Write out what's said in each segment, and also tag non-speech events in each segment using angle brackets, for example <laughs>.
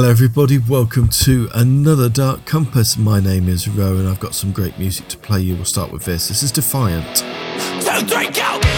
Hello, everybody. Welcome to another Dark Compass. My name is Ro, and I've got some great music to play you. We'll start with this. This is Defiant. Two, three, go!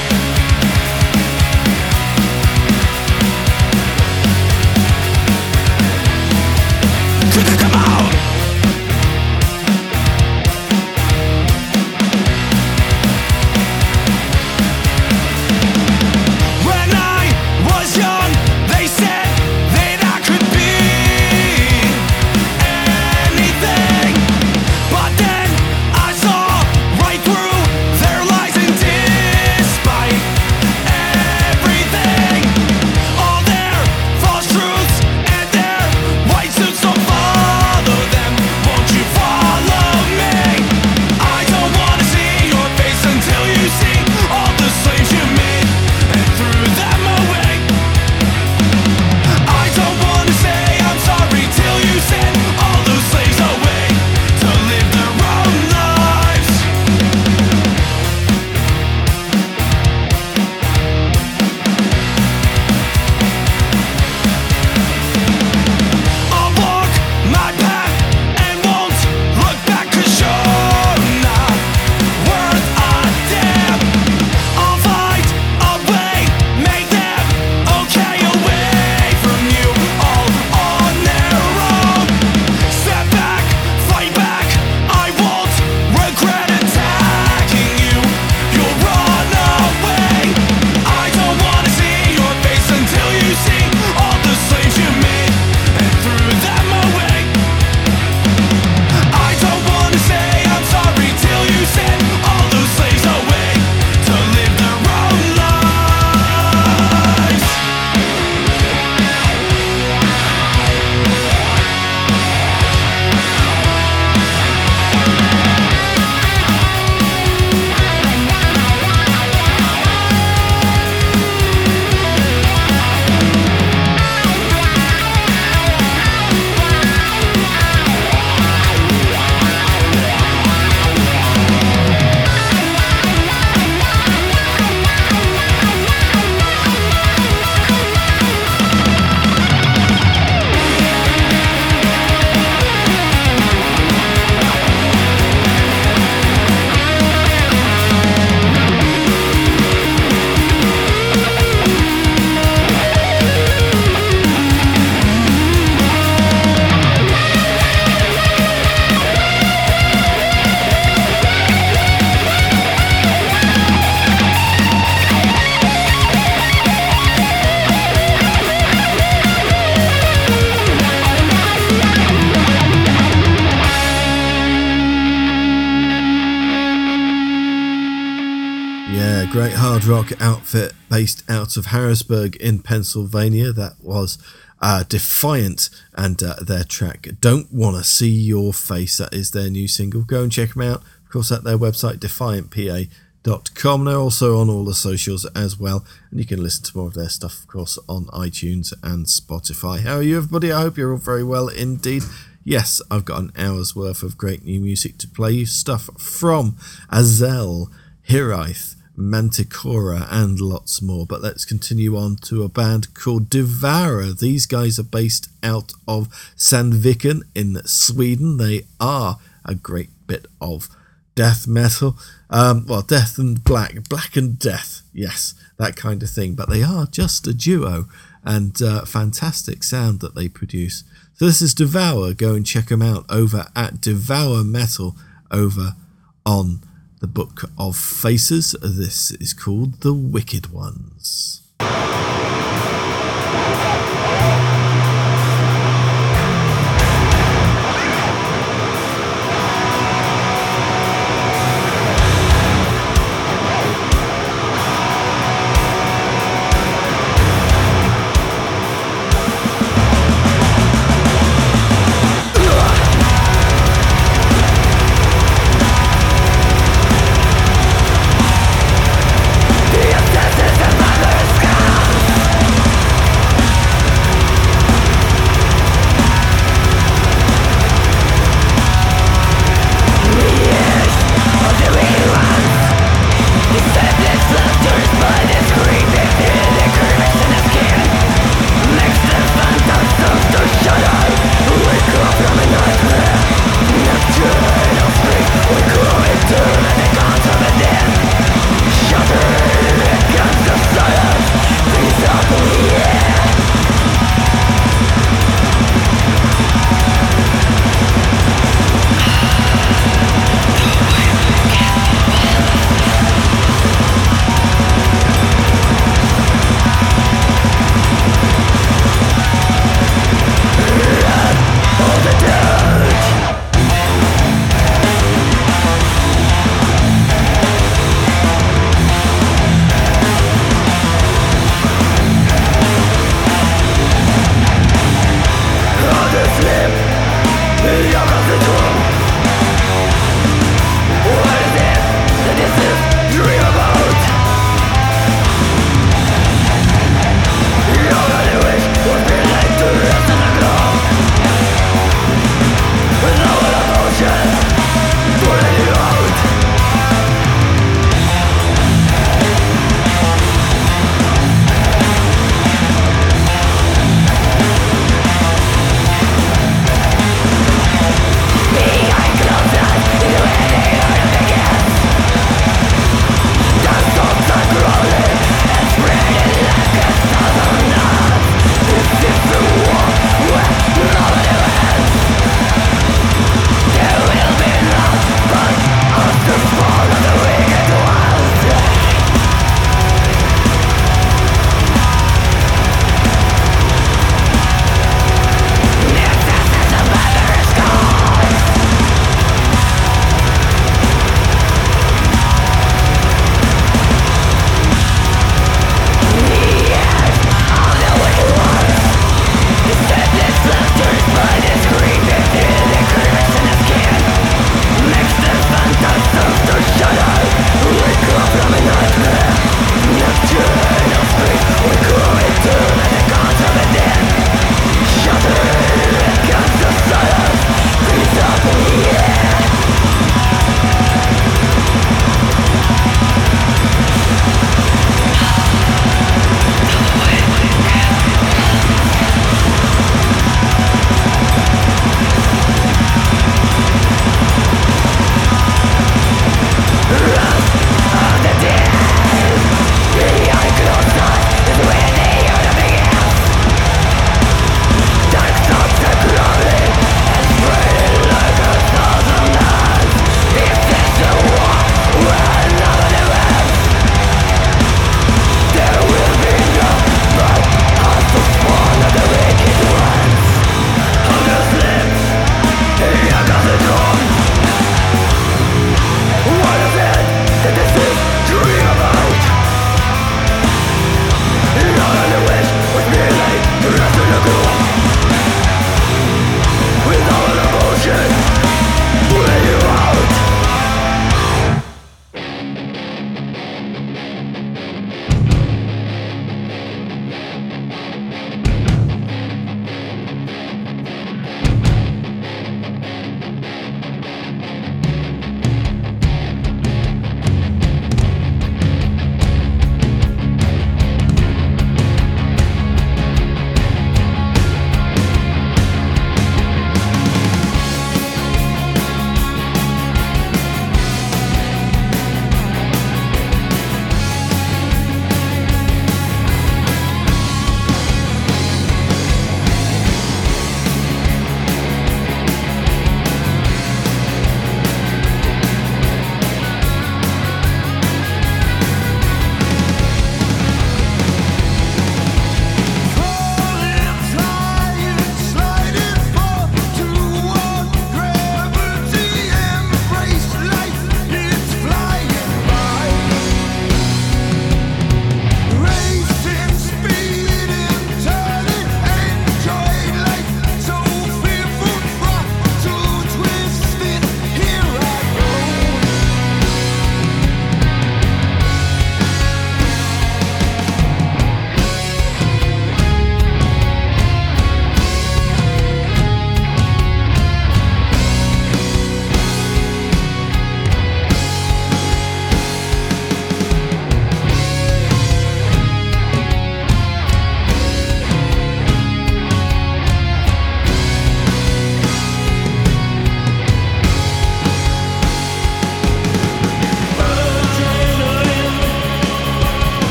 Out of Harrisburg in Pennsylvania. That was uh, Defiant and uh, their track Don't Wanna See Your Face. That is their new single. Go and check them out. Of course, at their website, defiantpa.com. They're also on all the socials as well. And you can listen to more of their stuff, of course, on iTunes and Spotify. How are you, everybody? I hope you're all very well indeed. Yes, I've got an hour's worth of great new music to play you. Stuff from Azell, Hiraeth, Manticora, and lots more. But let's continue on to a band called Devourer. These guys are based out of Sandviken in Sweden. They are a great bit of death metal. Um, well, death and black, black and death. Yes, that kind of thing. But they are just a duo and uh, fantastic sound that they produce. So this is Devour. Go and check them out over at Devour Metal over on the Book of Faces. This is called The Wicked Ones.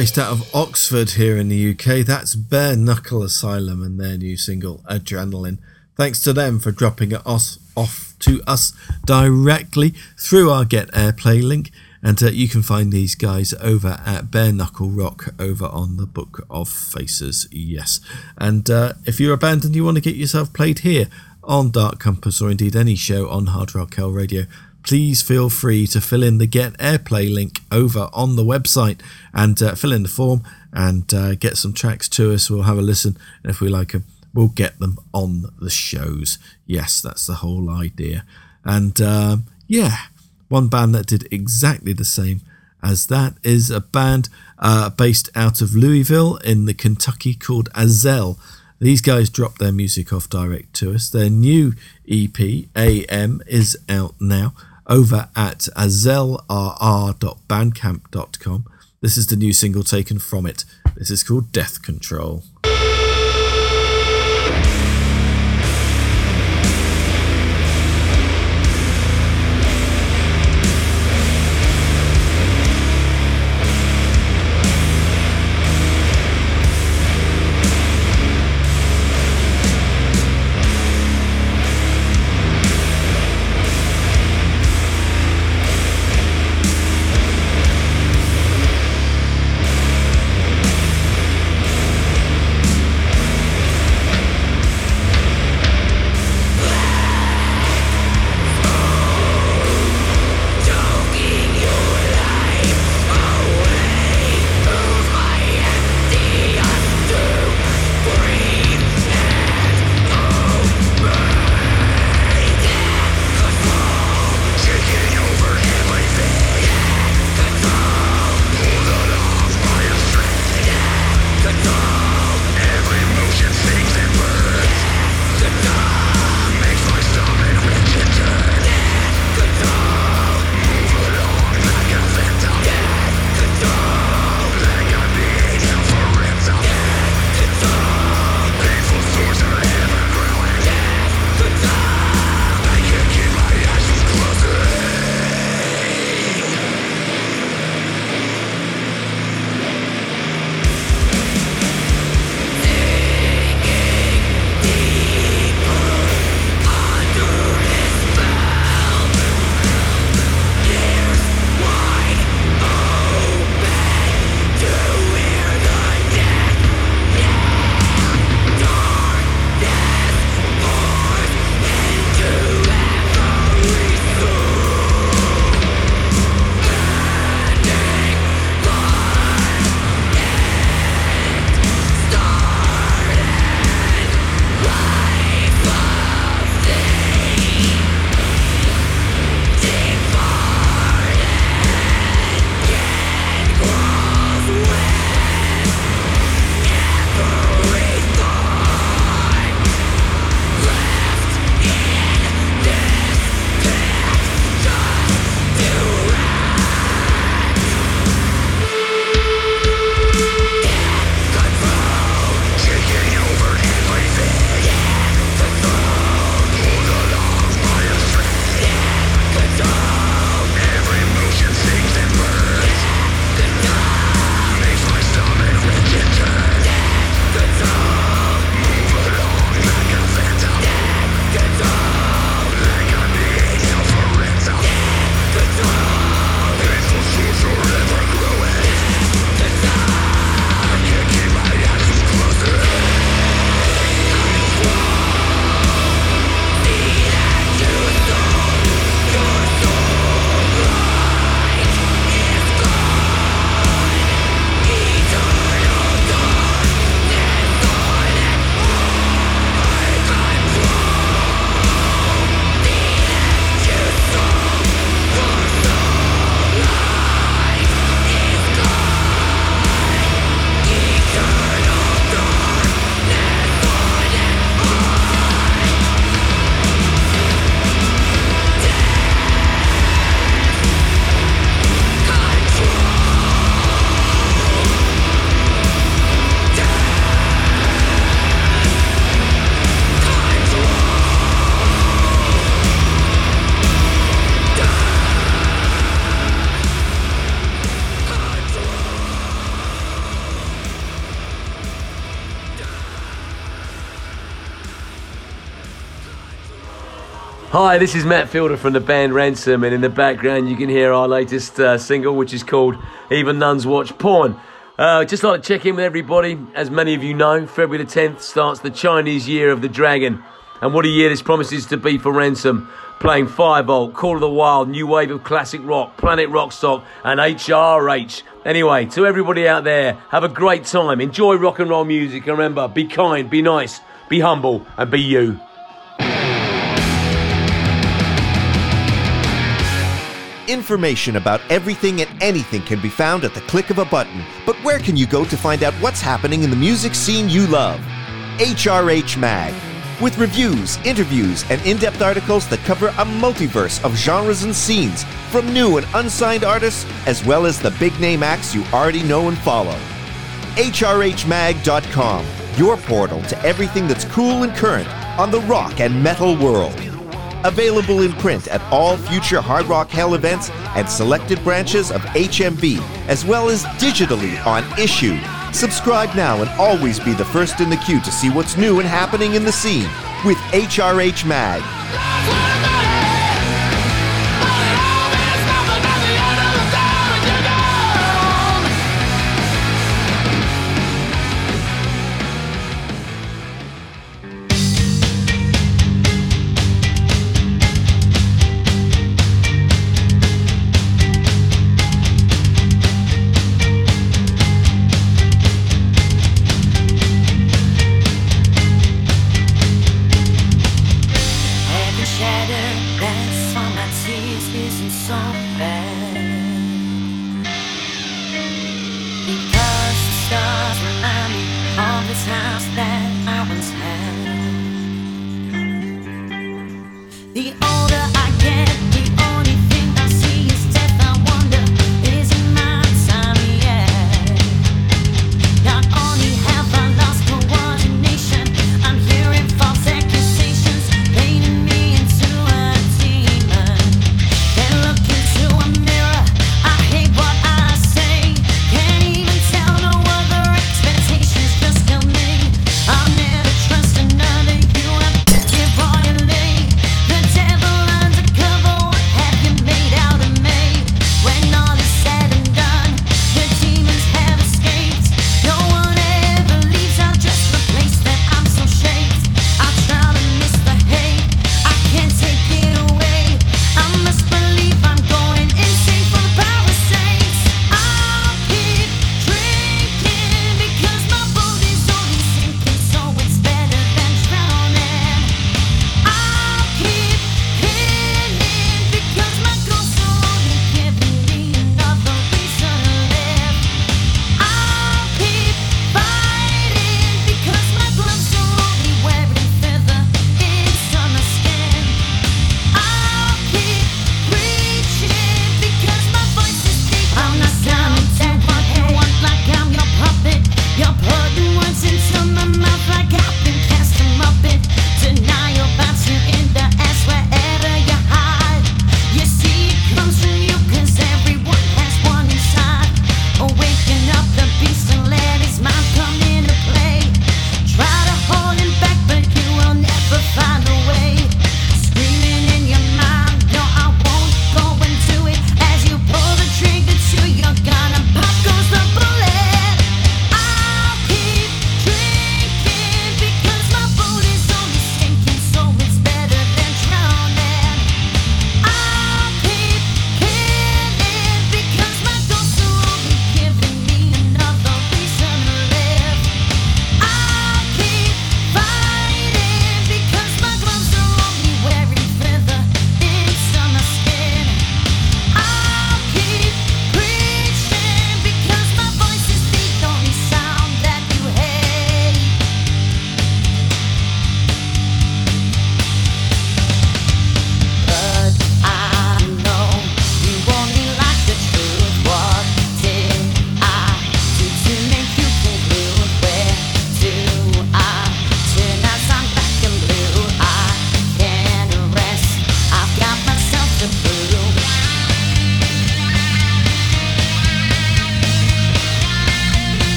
Based out of Oxford here in the UK, that's Bare Knuckle Asylum and their new single Adrenalin. Thanks to them for dropping it off, off to us directly through our Get Airplay link. And uh, you can find these guys over at Bare Knuckle Rock over on the Book of Faces. Yes. And uh, if you're a band and you want to get yourself played here on Dark Compass or indeed any show on Hard Rock Hell Radio, please feel free to fill in the Get Airplay link over on the website and uh, fill in the form and uh, get some tracks to us. We'll have a listen. And if we like them, we'll get them on the shows. Yes, that's the whole idea. And um, yeah one band that did exactly the same as that is a band uh, based out of Louisville in the Kentucky called Azell. These guys dropped their music off direct to us. Their new EP, AM, is out now over at azelrr.bandcamp.com. This is the new single taken from it. This is called Death Control. Hi, this is Matt Fielder from the band Ransom, and in the background you can hear our latest uh, single, which is called Even Nuns Watch Porn. Uh, just like to check in with everybody. As many of you know, February the 10th starts the Chinese Year of the Dragon, and what a year this promises to be for Ransom. Playing Firebolt, Call of the Wild, New Wave of Classic Rock, Planet Rockstock, and HRH. Anyway, to everybody out there, have a great time. Enjoy rock and roll music, and remember, be kind, be nice, be humble, and be you. Information about everything and anything can be found at the click of a button. But where can you go to find out what's happening in the music scene you love? HRH Mag. With reviews, interviews, and in depth articles that cover a multiverse of genres and scenes, from new and unsigned artists, as well as the big name acts you already know and follow. HRHMag.com, your portal to everything that's cool and current on the rock and metal world. Available in print at all future Hard Rock Hell events and selected branches of HMV, as well as digitally on Issuu. Subscribe now and always be the first in the queue to see what's new and happening in the scene with HRH Mag.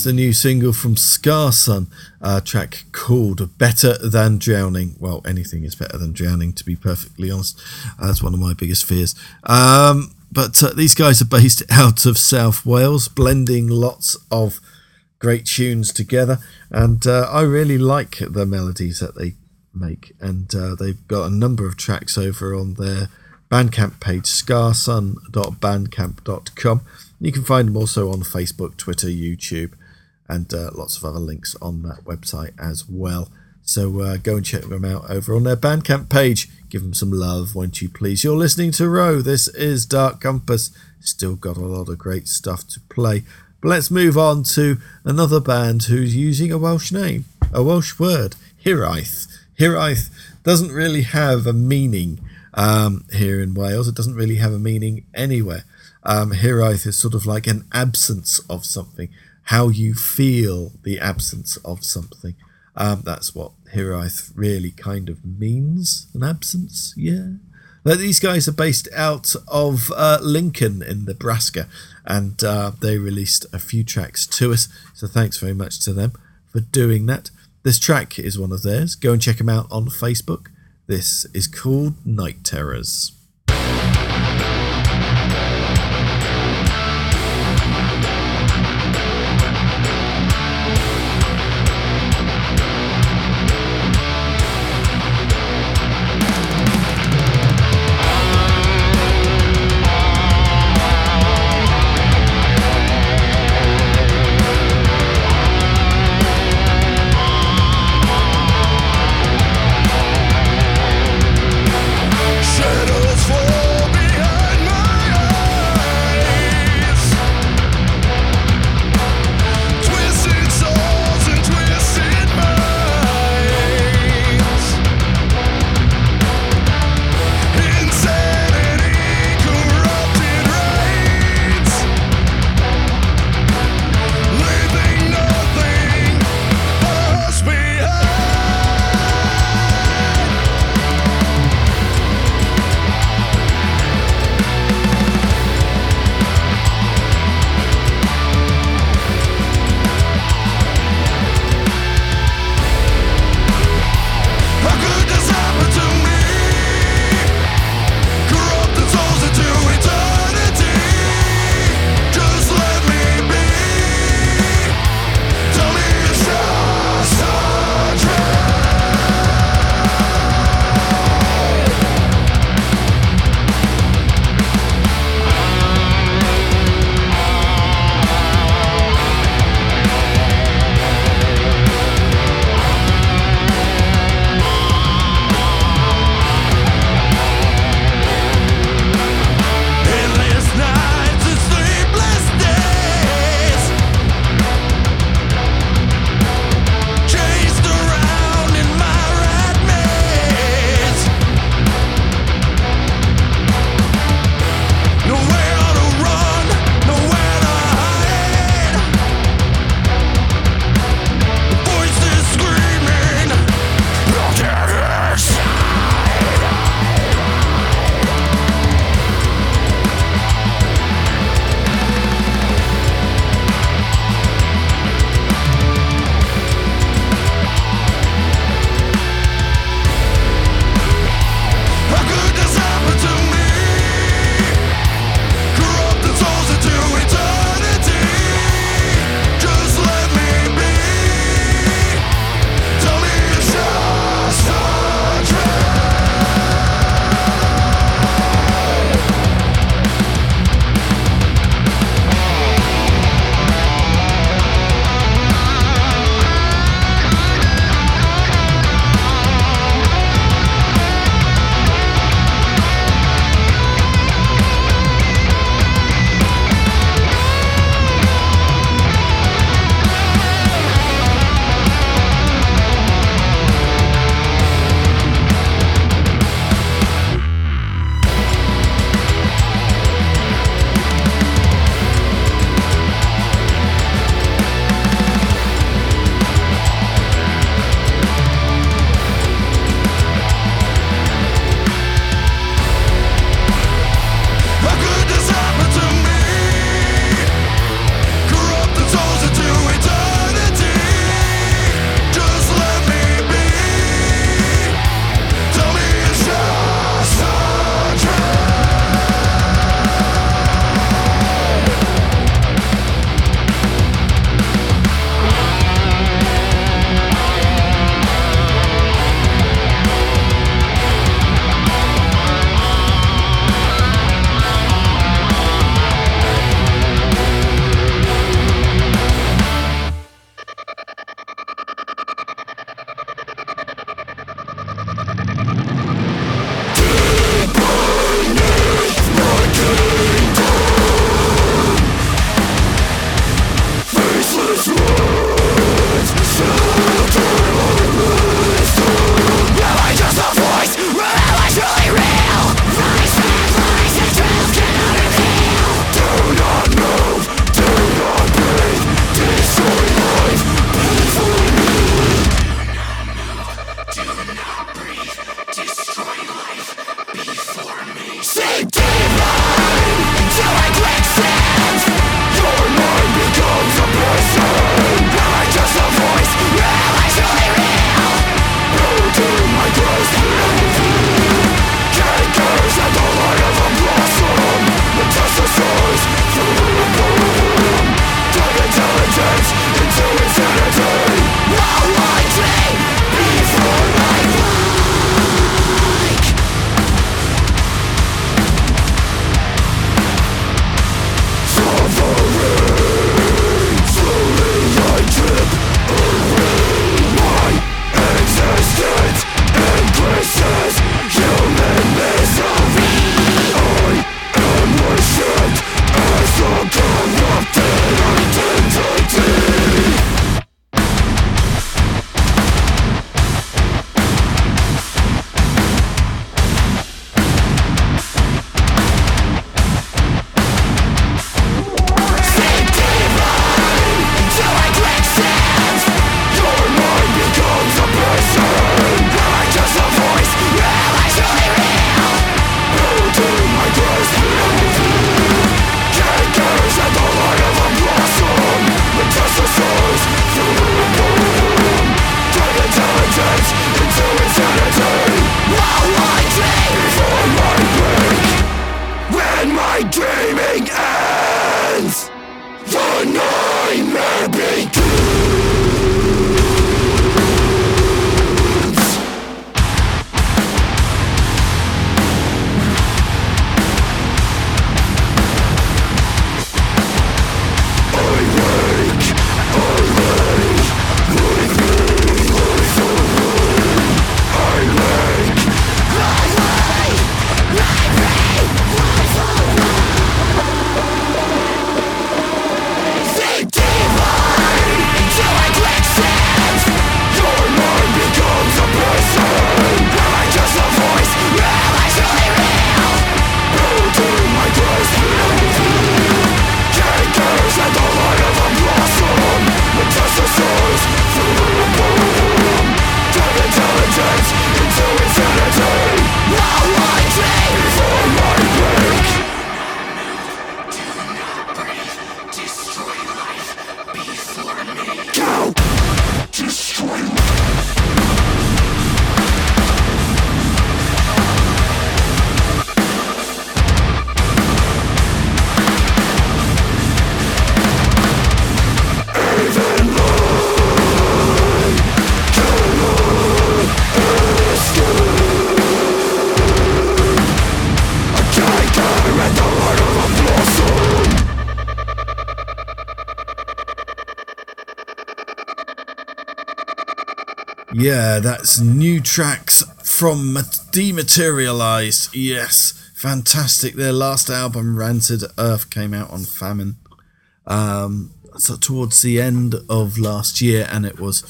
That's the new single from Scarsun, a track called Better Than Drowning. Well, anything is better than drowning, to be perfectly honest. That's one of my biggest fears. Um, but uh, these guys are based <laughs> out of South Wales, blending lots of great tunes together. And uh, I really like the melodies that they make. And uh, they've got a number of tracks over on their Bandcamp page, scarsun.bandcamp.com. You can find them also on Facebook, Twitter, YouTube, and uh, lots of other links on that website as well. So uh, go and check them out over on their Bandcamp page. Give them some love, won't you please? You're listening to Ro. This is Dark Compass. Still got a lot of great stuff to play. But let's move on to another band who's using a Welsh name, a Welsh word, Hiraeth. Hiraeth doesn't really have a meaning um, here in Wales. It doesn't really have a meaning anywhere. Um, Hiraeth is sort of like an absence of something, how you feel the absence of something. Um, that's what Hiraeth really kind of means an absence, yeah. These guys are based out of uh, Lincoln in Nebraska, and uh, they released a few tracks to us. So thanks very much to them for doing that. This track is one of theirs. Go and check them out on Facebook. This is called Night Terrors. Yeah, that's new tracks from Dematerialized. Yes, fantastic. Their last album, Rancid Earth, came out on Famine. Um, so towards the end of last year, and it was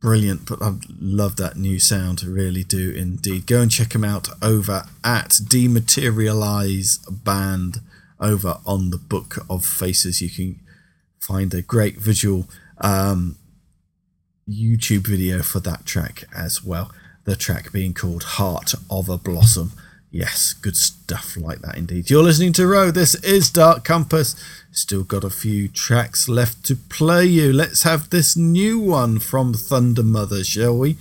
brilliant. But I love that new sound, really do indeed. Go and check them out over at Dematerialize Band over on the Book of Faces. You can find a great visual um, YouTube video for that track as well. The track being called Heart of a Blossom. Yes, good stuff like that indeed. You're listening to Ro. This is Dark Compass. Still got a few tracks left to play you. Let's have this new one from Thundermother, shall we?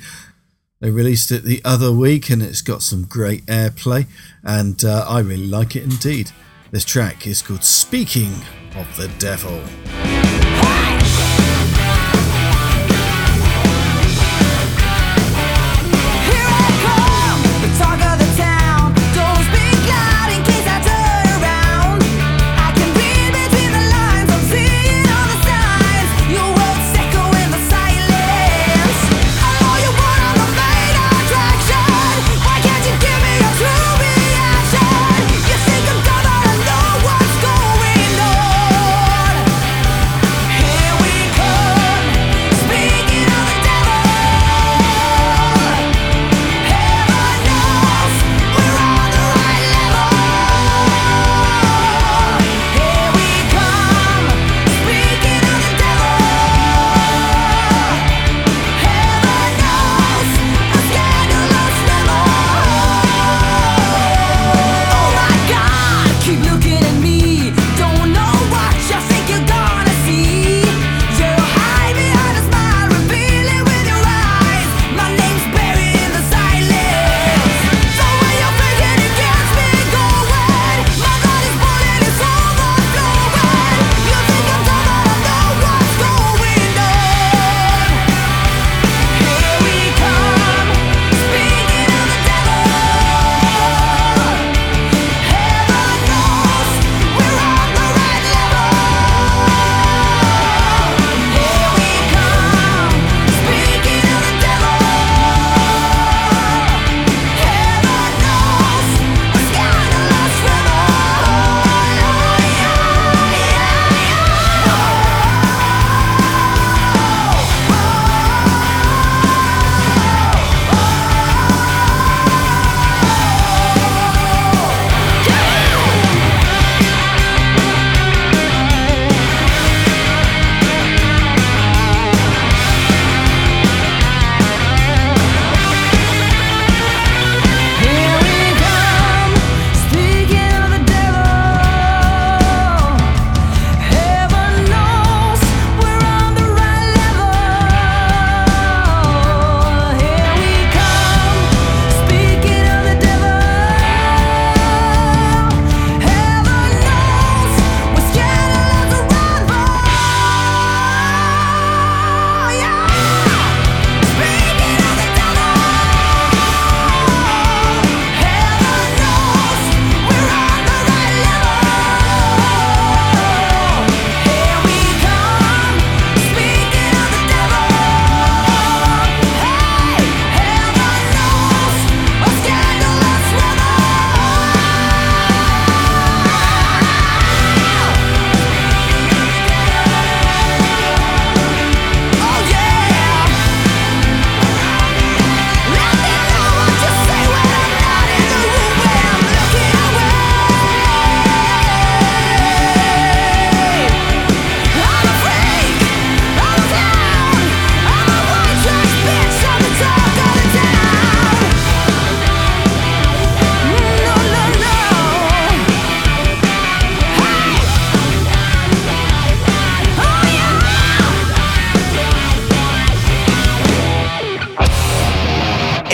They released it the other week and it's got some great airplay, and uh, I really like it indeed. This track is called Speaking of the Devil.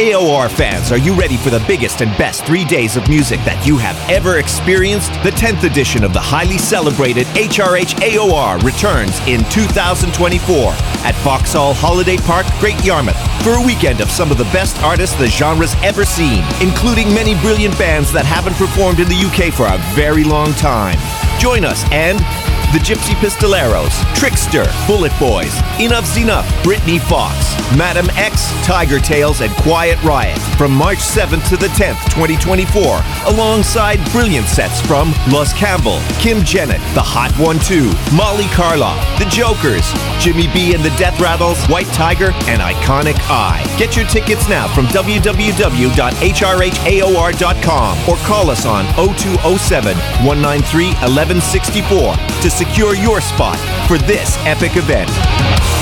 AOR fans, are you ready for the biggest and best three days of music that you have ever experienced? The 10th edition of the highly celebrated HRH AOR returns in 2024 at Vauxhall Holiday Park, Great Yarmouth for a weekend of some of the best artists the genre's ever seen, including many brilliant bands that haven't performed in the UK for a very long time. Join us and The Gypsy Pistoleros, Trickster, Bullet Boys, Enough's Enough, Britney Fox, Madam X, Tigertailz, and Quiet Riot from March 7th to the 10th, 2024, alongside brilliant sets from Los Campbell, Kim Jennett, The Hot One Two, Molly Karloff, The Jokers, Jimmy B and the Death Rattles, White Tiger, and Iconic Eye. Get your tickets now from www.hrhaor.com or call us on 0207 193 1164 to secure your spot for this epic event.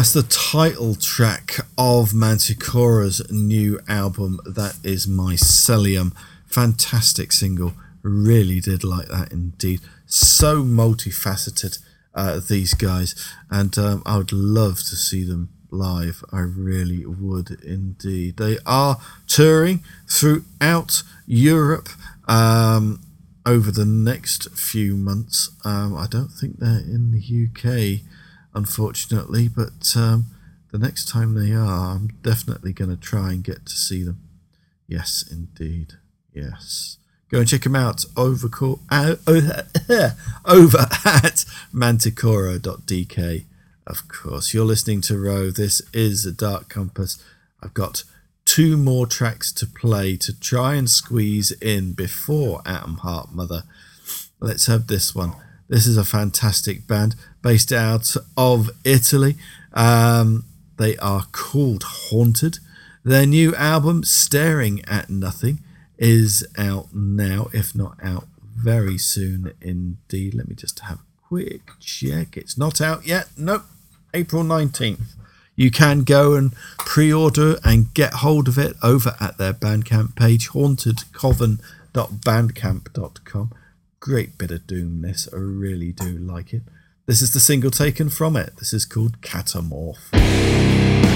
That's the title track of Manticora's new album. That is Mycelium. Fantastic single. Really did like that indeed. So multifaceted, uh, these guys. And um, I would love to see them live. I really would indeed. They are touring throughout Europe um, over the next few months. Um, I don't think they're in the UK unfortunately. But um, the next time they are, I'm definitely going to try and get to see them. Yes, indeed. Yes. Go and check them out over, uh, <laughs> over at manticora.dk. Of course, you're listening to Ro. This is a Dark Compass. I've got two more tracks to play to try and squeeze in before Atom Heart Mother. Let's have this one. This is a fantastic band based out of Italy. Um, they are called Haunted. Their new album, Staring at Nothing, is out now, if not out very soon indeed. Let me just have a quick check. It's not out yet. Nope. April 19th. You can go and pre order and get hold of it over at their Bandcamp page, hauntedcoven.bandcamp.com. Great bit of doom, this. I really do like it. This is the single taken from it. This is called Catamorph.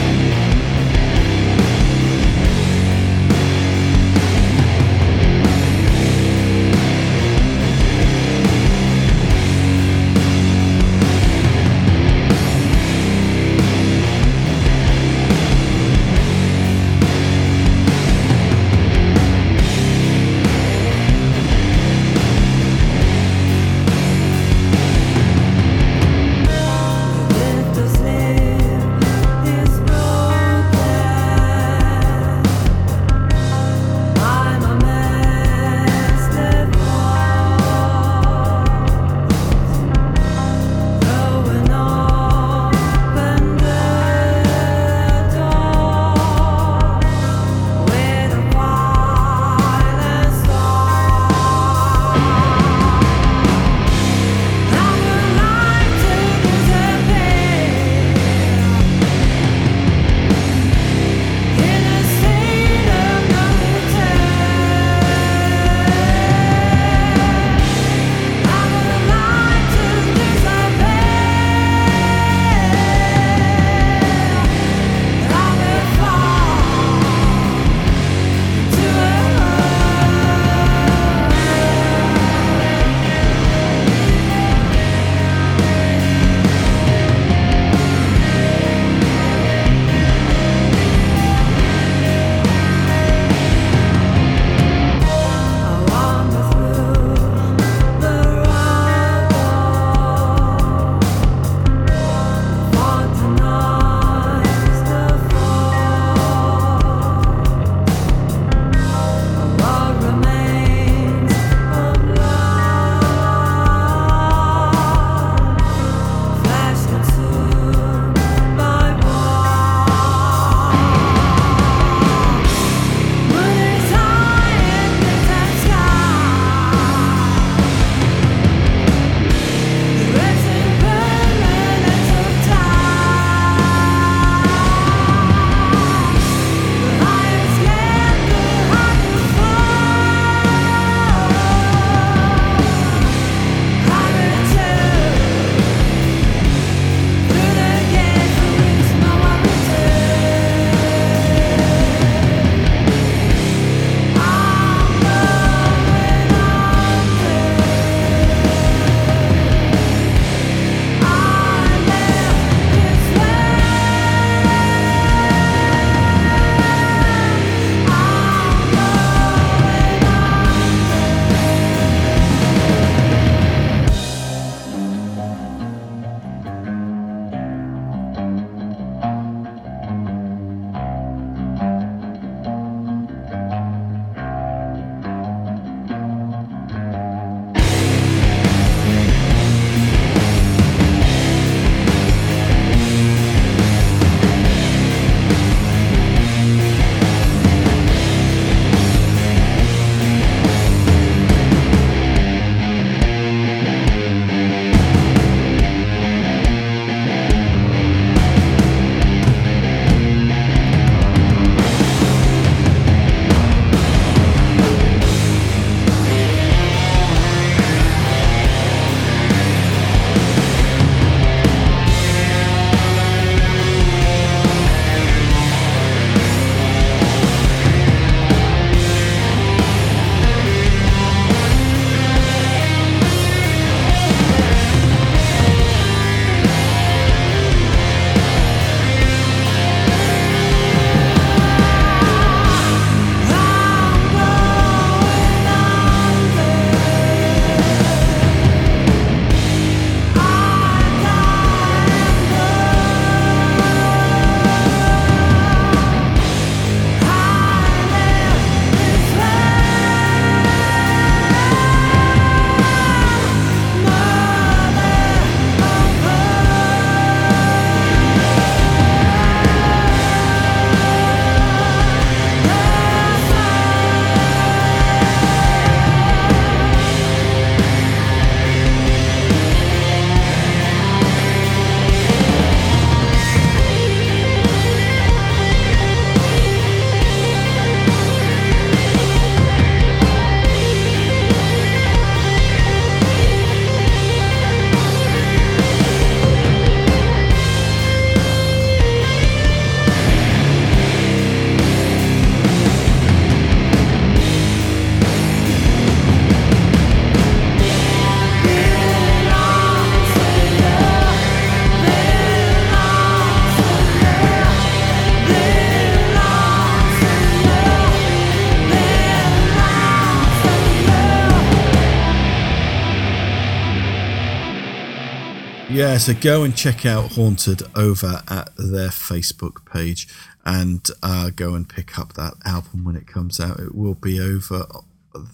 Yeah, so go and check out Haunted over at their Facebook page and uh, go and pick up that album when it comes out. It will be over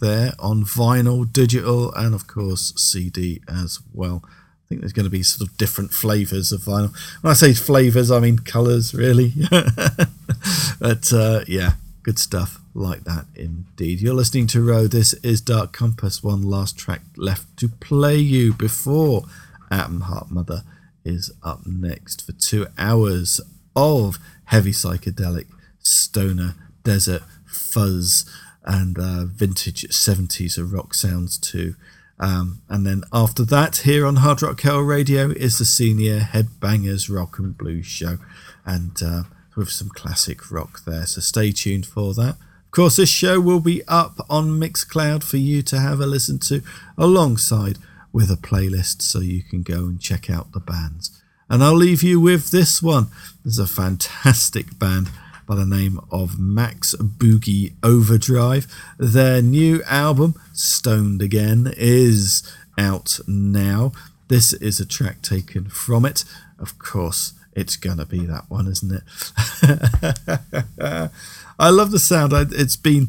there on vinyl, digital, and of course CD as well. I think there's going to be sort of different flavors of vinyl. When I say flavors, I mean colors, really. <laughs> but uh, yeah, good stuff like that indeed. You're listening to Ro. This is Dark Compass. One last track left to play you before Atom Heart Mother is up next for two hours of heavy psychedelic, stoner, desert, fuzz, and uh, vintage 70s of rock sounds too. Um, and then after that, here on Hard Rock Hell Radio is the senior Headbangers Rock and Blues show, and uh, with some classic rock there. So stay tuned for that. Of course, this show will be up on Mixcloud for you to have a listen to, alongside with a playlist, so you can go and check out the bands. And I'll leave you with this one. There's a fantastic <laughs> band by the name of Max Boogie Overdrive. Their new album, Stoned Again, is out now. This is a track taken from it. Of course, it's gonna be that one, isn't it? <laughs> I love the sound. It's been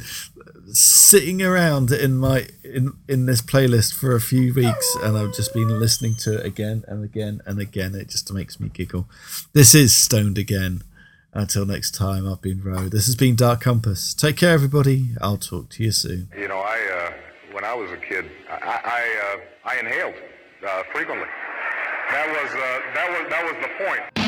sitting around in my in in this playlist for a few weeks and I've just been listening to it again and again and again. It just makes me giggle. This is stoned again. Until next time I've been Ro this has been Dark Compass. Take care everybody. I'll talk to you soon. You know, I uh, when I was a kid, I I, uh, I inhaled uh, frequently. That was uh, that was that was the point.